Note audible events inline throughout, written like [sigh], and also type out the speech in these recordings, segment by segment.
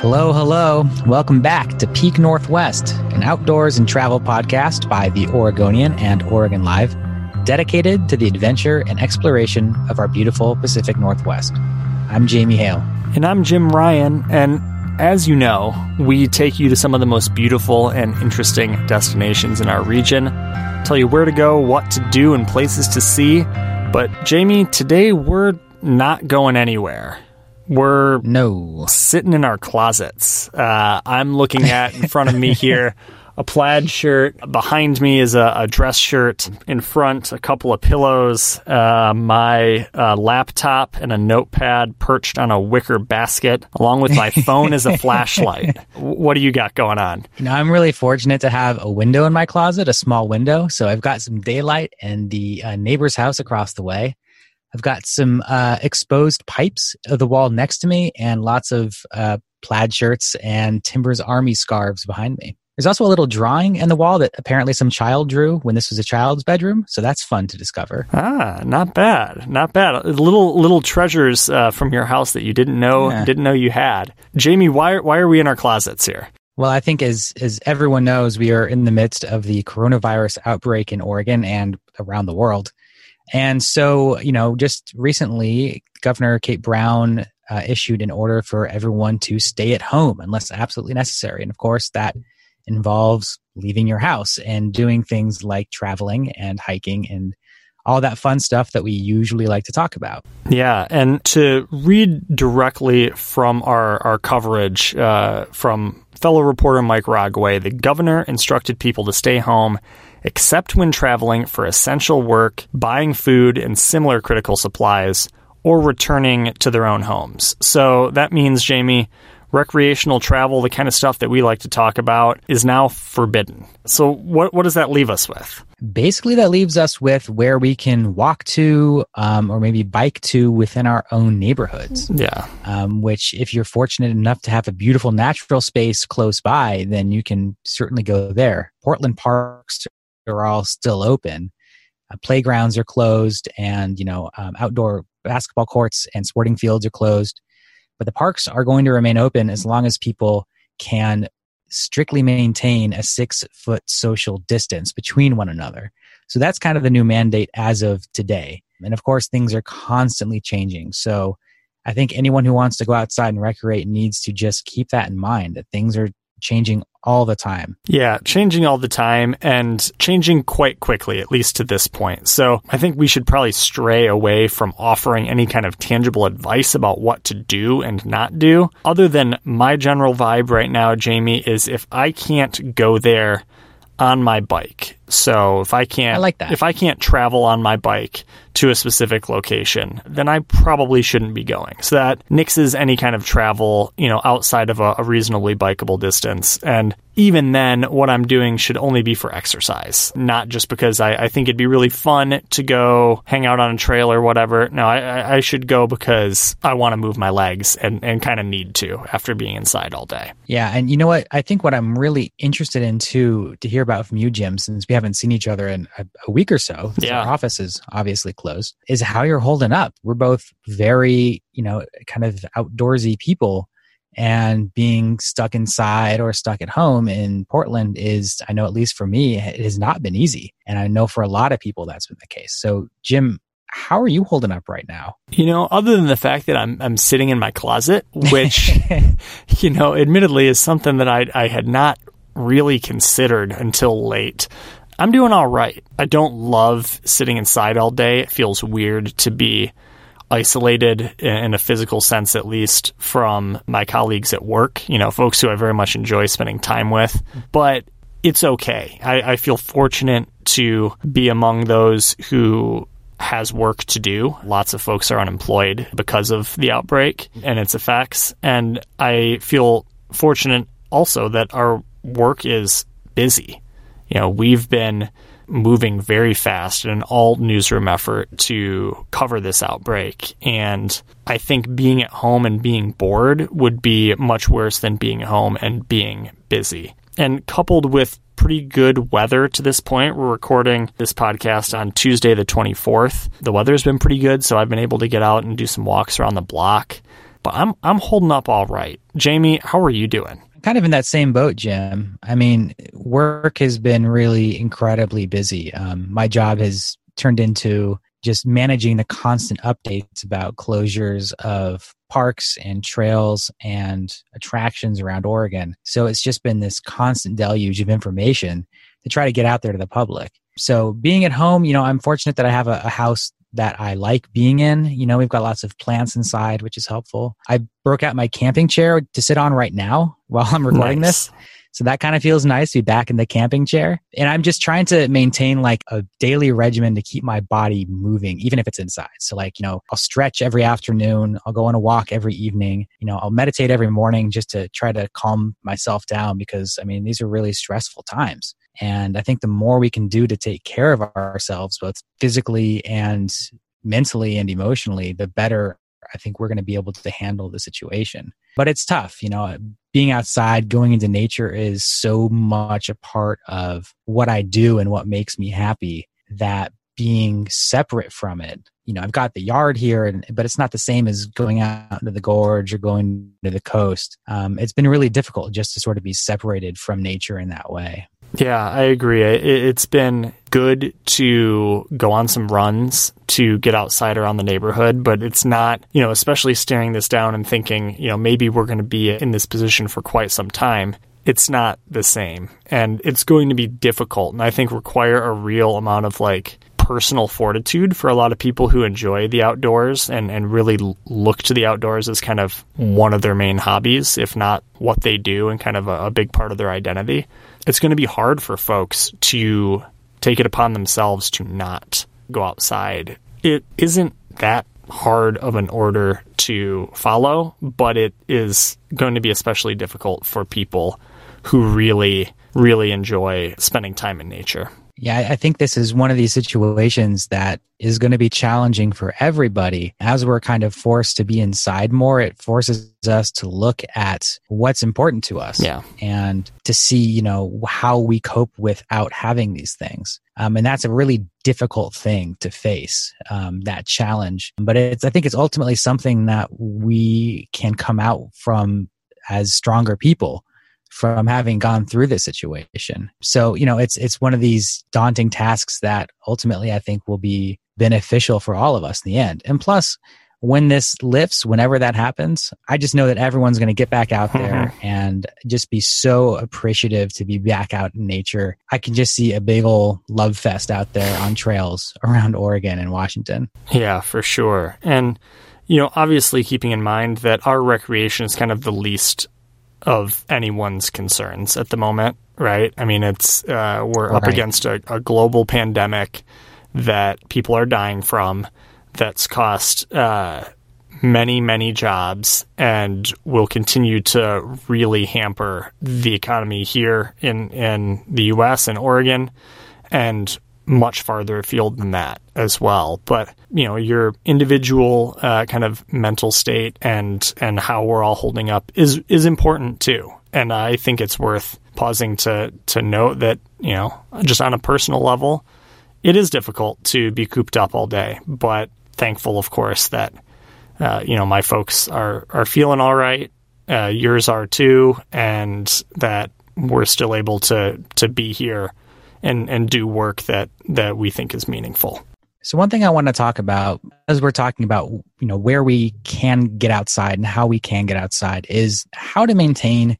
Hello, hello. Welcome back to Peak Northwest, an outdoors and travel podcast by the Oregonian and Oregon Live, dedicated to the adventure and exploration of our beautiful Pacific Northwest. I'm Jamie Hale. And I'm Jim Ryan. And as you know, we take you to some of the most beautiful and interesting destinations in our region, tell you where to go, what to do, and places to see. But, Jamie, today we're not going anywhere. We're No. sitting in our closets. Uh, I'm looking at in front of me [laughs] here a plaid shirt. Behind me is a, a dress shirt. In front, a couple of pillows, uh, my uh, laptop, and a notepad perched on a wicker basket, along with my [laughs] phone as a flashlight. What do you got going on? You know, I'm really fortunate to have a window in my closet, a small window. So I've got some daylight and the uh, neighbor's house across the way. I've got some uh, exposed pipes of the wall next to me and lots of uh, plaid shirts and Timbers Army scarves behind me. There's also a little drawing in the wall that apparently some child drew when this was a child's bedroom. So that's fun to discover. Ah, not bad, not bad. Little little treasures uh, from your house that you didn't know Yeah. didn't know you had. Jamie, why why are we in our closets here? Well, I think as as everyone knows, we are in the midst of the coronavirus outbreak in Oregon and around the world. And so, you know, just recently, Governor Kate Brown uh, issued an order for everyone to stay at home unless absolutely necessary. And of course, that involves leaving your house and doing things like traveling and hiking and all that fun stuff that we usually like to talk about. Yeah, and to read directly from our, our coverage uh, from fellow reporter Mike Rogoway, the governor instructed people to stay home except when traveling for essential work, buying food and similar critical supplies, or returning to their own homes. So that means, Jamie, recreational travel, the kind of stuff that we like to talk about, is now forbidden. So what, what does that leave us with? basically that leaves us with where we can walk to um, or maybe bike to within our own neighborhoods Yeah. um, which if you're fortunate enough to have a beautiful natural space close by then you can certainly go there portland parks are all still open uh, playgrounds are closed and you know um, outdoor basketball courts and sporting fields are closed but the parks are going to remain open as long as people can strictly maintain a six foot social distance between one another. So that's kind of the new mandate as of today. And of course, things are constantly changing. So I think anyone who wants to go outside and recreate needs to just keep that in mind that things are changing all the time. Yeah, changing all the time and changing quite quickly, at least to this point. So I think we should probably stray away from offering any kind of tangible advice about what to do and not do. Other than my general vibe right now, Jamie, is if I can't go there on my bike. So if I can't I like that. if I can't travel on my bike to a specific location, then I probably shouldn't be going. So that nixes any kind of travel, you know, outside of a, a reasonably bikeable distance. And even then, what I'm doing should only be for exercise, not just because I, I think it'd be really fun to go hang out on a trail or whatever. No, I, I- should go because I want to move my legs and, and kind of need to after being inside all day. Yeah. And you know what? I think what I'm really interested in too to hear about from you, Jim, since we haven't seen each other in a, a week or so, Yeah. our office is obviously closed, is how you're holding up. We're both very, you know, kind of outdoorsy people. And being stuck inside or stuck at home in Portland is, I know at least for me, it has not been easy. And I know for a lot of people that's been the case. So, Jim, how are you holding up right now? You know, other than the fact that I'm I'm sitting in my closet, which [laughs] you know, admittedly is something that I I had not really considered until late. I'm doing all right. I don't love sitting inside all day. It feels weird to be isolated in a physical sense, at least from my colleagues at work, you know, folks who I very much enjoy spending time with. But it's okay. I, I feel fortunate to be among those who has work to do. Lots of folks are unemployed because of the outbreak and its effects. And I feel fortunate also that our work is busy. You know, we've been moving very fast in an all newsroom effort to cover this outbreak. And I think being at home and being bored would be much worse than being home and being busy. And coupled with pretty good weather to this point, we're recording this podcast on Tuesday, the 24th. The weather's been pretty good, so I've been able to get out and do some walks around the block. But I'm I'm holding up all right. Jamie, how are you doing? Kind of in that same boat, Jim. I mean, work has been really incredibly busy. Um, my job has turned into just managing the constant updates about closures of parks and trails and attractions around Oregon. So it's just been this constant deluge of information to try to get out there to the public. So being at home, you know, I'm fortunate that I have a, a house that I like being in. You know, we've got lots of plants inside, which is helpful. I broke out my camping chair to sit on right now [laughs] while I'm recording nice. this. So that kind of feels nice to be back in the camping chair. And I'm just trying to maintain like a daily regimen to keep my body moving, even if it's inside. So like, you know, I'll stretch every afternoon. I'll go on a walk every evening. You know, I'll meditate every morning just to try to calm myself down because I mean, these are really stressful times. And I think the more we can do to take care of ourselves, both physically and mentally and emotionally, the better I think we're going to be able to handle the situation. But it's tough, you know, being outside, going into nature is so much a part of what I do and what makes me happy that being separate from it, you know, I've got the yard here, and, but it's not the same as going out into the gorge or going to the coast. Um, it's been really difficult just to sort of be separated from nature in that way. Yeah, I agree. It's been good to go on some runs to get outside around the neighborhood, but it's not, you know, especially staring this down and thinking, you know, maybe we're going to be in this position for quite some time. It's not the same. And it's going to be difficult and I think require a real amount of like personal fortitude for a lot of people who enjoy the outdoors and, and really look to the outdoors as kind of one of their main hobbies, if not what they do and kind of a, a big part of their identity it's going to be hard for folks to take it upon themselves to not go outside. It isn't that hard of an order to follow, but it is going to be especially difficult for people who really, really enjoy spending time in nature. Yeah, I think this is one of these situations that is going to be challenging for everybody. As we're kind of forced to be inside more, it forces us to look at what's important to us. Yeah. And to see, you know, how we cope without having these things. Um, and that's a really difficult thing to face, um, that challenge. But it's, I think it's ultimately something that we can come out from as stronger people from having gone through this situation. So, you know, it's it's one of these daunting tasks that ultimately I think will be beneficial for all of us in the end. And plus, when this lifts, whenever that happens, I just know that everyone's going to get back out there mm-hmm. and just be so appreciative to be back out in nature. I can just see a big old love fest out there on trails around Oregon and Washington. Yeah, for sure. And, you know, obviously keeping in mind that our recreation is kind of the least of anyone's concerns at the moment, right? I mean, it's uh, we're right. up against a, a, global pandemic that people are dying from, that's cost uh, many, many jobs, and will continue to really hamper the economy here in in the U.S. and Oregon, and much farther afield than that as well. But you know, your individual uh, kind of mental state and and how we're all holding up is is important too. And I think it's worth pausing to to note that you know, just on a personal level, it is difficult to be cooped up all day. But thankful, of course, that uh, you know my folks are are feeling all right. Uh, yours are too, and that we're still able to to be here and and do work that that we think is meaningful. So one thing I want to talk about as we're talking about, you know, where we can get outside and how we can get outside is how to maintain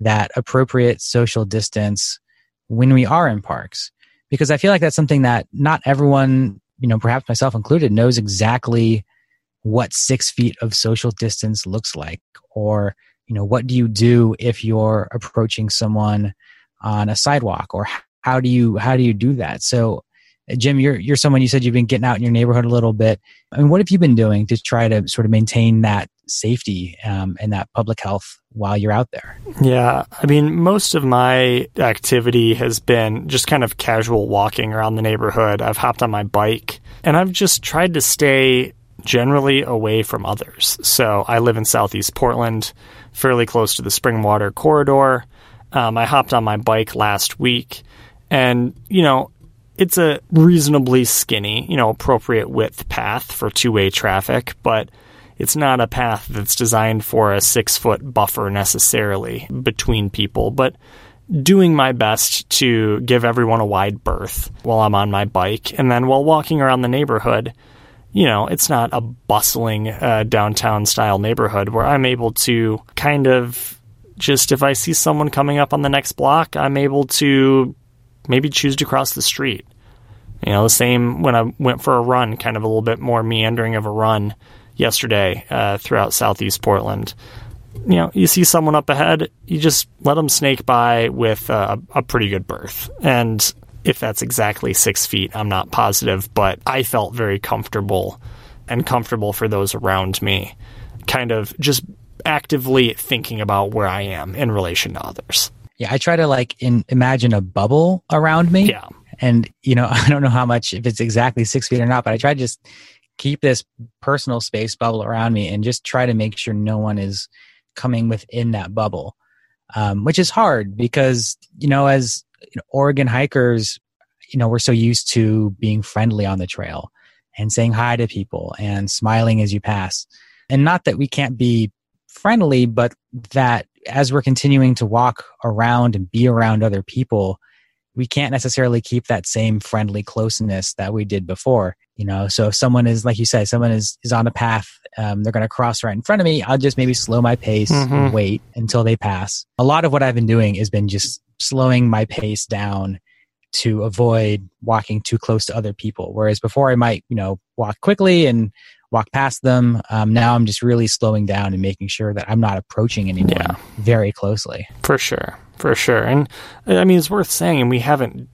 that appropriate social distance when we are in parks. Because I feel like that's something that not everyone, you know, perhaps myself included, knows exactly what six feet of social distance looks like or you know what do you do if you're approaching someone on a sidewalk or how do you how do you do that so Jim, you're you're someone you said you've been getting out in your neighborhood a little bit. I mean, what have you been doing to try to sort of maintain that safety um, and that public health while you're out there? Yeah, I mean, most of my activity has been just kind of casual walking around the neighborhood. I've hopped on my bike and I've just tried to stay generally away from others. So I live in Southeast Portland, fairly close to the Springwater corridor. Um, I hopped on my bike last week, and you know it's a reasonably skinny, you know, appropriate width path for two way traffic, but it's not a path that's designed for a six foot buffer necessarily between people. But doing my best to give everyone a wide berth while I'm on my bike. And then while walking around the neighborhood, you know, it's not a bustling uh, downtown style neighborhood where I'm able to kind of just if I see someone coming up on the next block, I'm able to maybe choose to cross the street. You know, the same when I went for a run, kind of a little bit more meandering of a run yesterday uh, throughout southeast Portland. You know, you see someone up ahead, you just let them snake by with a, a pretty good berth. And if that's exactly six feet, I'm not positive, but I felt very comfortable and comfortable for those around me, kind of just actively thinking about where I am in relation to others. Yeah, I try to like in, imagine a bubble around me. Yeah. And, you know, [laughs] I don't know how much, if it's exactly six feet or not, but I try to just keep this personal space bubble around me and just try to make sure no one is coming within that bubble, um, which is hard because, you know, as you know, Oregon hikers, you know, we're so used to being friendly on the trail and saying hi to people and smiling as you pass. And not that we can't be friendly, but that as we're continuing to walk around and be around other people, we can't necessarily keep that same friendly closeness that we did before. You know, so if someone is, like you said, someone is, is on a path, um, they're going to cross right in front of me. I'll just maybe slow my pace mm-hmm. and wait until they pass. A lot of what I've been doing has been just slowing my pace down to avoid walking too close to other people. Whereas before I might, you know, walk quickly and walk past them. Um, now I'm just really slowing down and making sure that I'm not approaching anyone yeah. very closely. For sure. For sure. And I mean, it's worth saying, and we haven't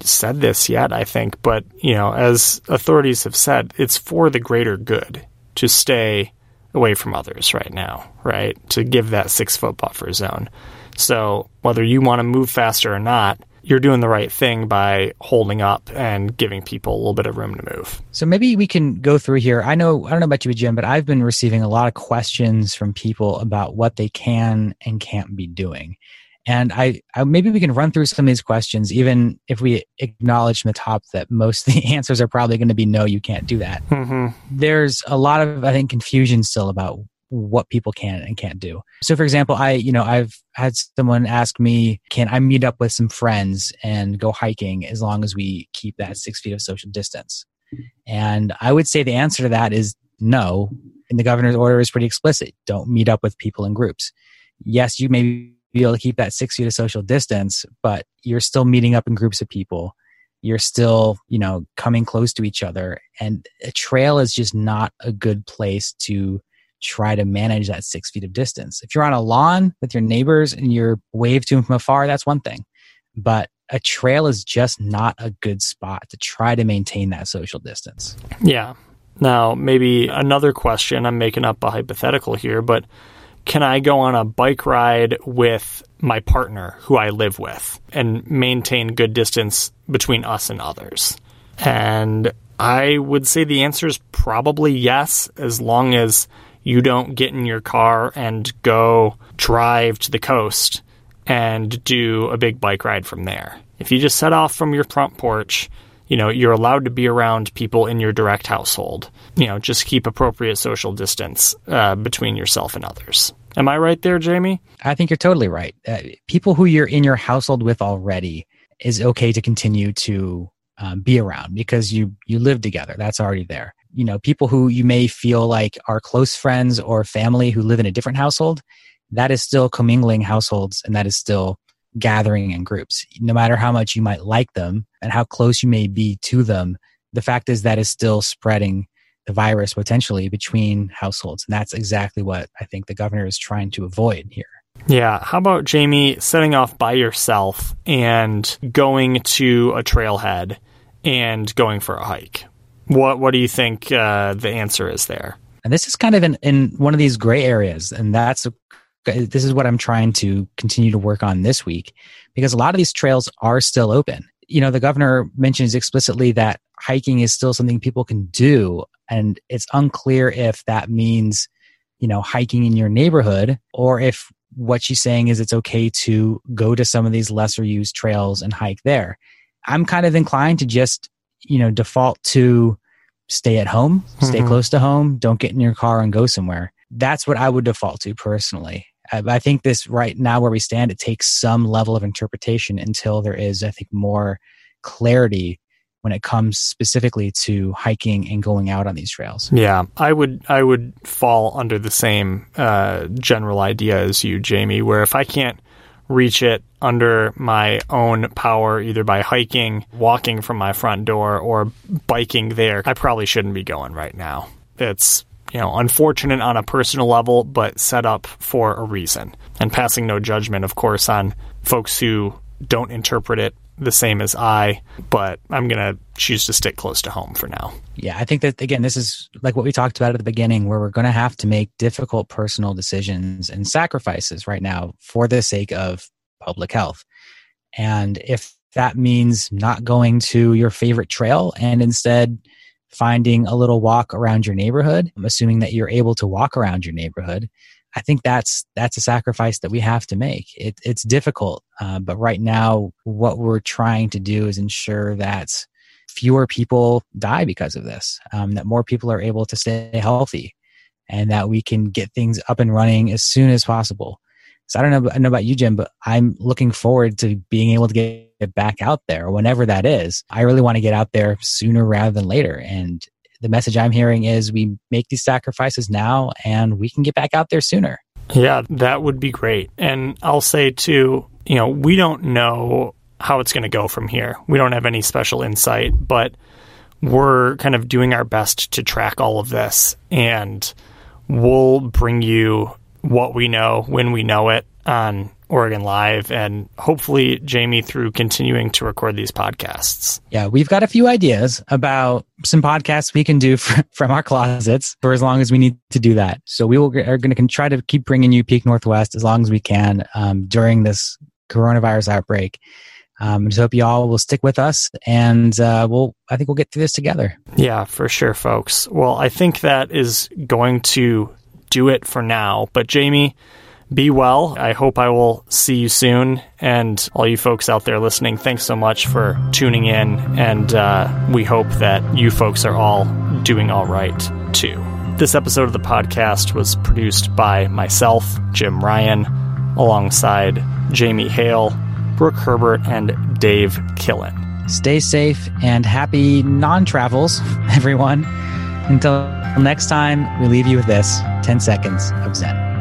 said this yet, I think, but, you know, as authorities have said, it's for the greater good to stay away from others right now, right? To give that six foot buffer zone. So whether you want to move faster or not, you're doing the right thing by holding up and giving people a little bit of room to move. So maybe we can go through here. I know I don't know about you, Jim, but I've been receiving a lot of questions from people about what they can and can't be doing. And I, I maybe we can run through some of these questions, even if we acknowledge from the top that most of the [laughs] answers are probably going to be no, you can't do that. Mm-hmm. There's a lot of I think confusion still about what people can and can't do. So for example, I, you know, I've had someone ask me, can I meet up with some friends and go hiking as long as we keep that six feet of social distance? And I would say the answer to that is no. And the governor's order is pretty explicit. Don't meet up with people in groups. Yes, you may be able to keep that six feet of social distance, but you're still meeting up in groups of people. You're still, you know, coming close to each other. And a trail is just not a good place to try to manage that six feet of distance. If you're on a lawn with your neighbors and you're waved to them from afar, that's one thing. But a trail is just not a good spot to try to maintain that social distance. Yeah. Now, maybe another question, I'm making up a hypothetical here, but can I go on a bike ride with my partner who I live with and maintain good distance between us and others? And I would say the answer is probably yes, as long as you don't get in your car and go drive to the coast and do a big bike ride from there. If you just set off from your front porch, you know, you're allowed to be around people in your direct household. You know, just keep appropriate social distance uh, between yourself and others. Am I right there, Jamie? I think you're totally right. Uh, people who you're in your household with already is okay to continue to um, be around because you you live together. That's already there. You know, people who you may feel like are close friends or family who live in a different household, that is still commingling households and that is still gathering in groups. No matter how much you might like them and how close you may be to them, the fact is that is still spreading the virus potentially between households. And that's exactly what I think the governor is trying to avoid here. Yeah. How about Jamie setting off by yourself and going to a trailhead and going for a hike? What What do you think uh, the answer is there? And this is kind of in, in one of these gray areas, and that's this is what I'm trying to continue to work on this week because a lot of these trails are still open. You know, the governor mentions explicitly that hiking is still something people can do, and it's unclear if that means you know hiking in your neighborhood or if what she's saying is it's okay to go to some of these lesser used trails and hike there. I'm kind of inclined to just, you know, default to stay at home, stay mm-hmm. close to home, don't get in your car and go somewhere. That's what I would default to personally. I, I think this right now where we stand, it takes some level of interpretation until there is, I think, more clarity when it comes specifically to hiking and going out on these trails. Yeah, I would I would fall under the same uh, general idea as you, Jamie. Where if I can't reach it under my own power, either by hiking, walking from my front door, or biking there, I probably shouldn't be going right now. It's you know unfortunate on a personal level, but set up for a reason. And passing no judgment, of course, on folks who don't interpret it the same as I, but I'm going to choose to stick close to home for now. Yeah, I think that, again, this is like what we talked about at the beginning, where we're going to have to make difficult personal decisions and sacrifices right now for the sake of public health. And if that means not going to your favorite trail and instead finding a little walk around your neighborhood, I'm assuming that you're able to walk around your neighborhood, I think that's that's a sacrifice that we have to make. It, it's difficult, uh, but right now, what we're trying to do is ensure that fewer people die because of this, um, that more people are able to stay healthy, and that we can get things up and running as soon as possible. So I don't know, I know about you, Jim, but I'm looking forward to being able to get back out there whenever that is. I really want to get out there sooner rather than later, and the message I'm hearing is we make these sacrifices now and we can get back out there sooner. Yeah, that would be great. And I'll say too, you know, we don't know how it's going to go from here. We don't have any special insight, but we're kind of doing our best to track all of this and we'll bring you what we know when we know it on Oregon Live and hopefully Jamie through continuing to record these podcasts. Yeah, we've got a few ideas about some podcasts we can do [laughs] for, from our closets for as long as we need to do that. So we will, are going to try to keep bringing you Peak Northwest as long as we can um, during this coronavirus outbreak. Um, just hope you all will stick with us and uh, we'll, I think we'll get through this together. Yeah, for sure, folks. Well, I think that is going to do it for now. But Jamie, be well. I hope I will see you soon. And all you folks out there listening, thanks so much for tuning in. And uh, we hope that you folks are all doing all right too. This episode of the podcast was produced by myself, Jim Ryan, alongside Jamie Hale, Brooke Herbert, and Dave Killen. Stay safe and happy non travels, [laughs] everyone. Until next time, we leave you with this 10 seconds of Zen.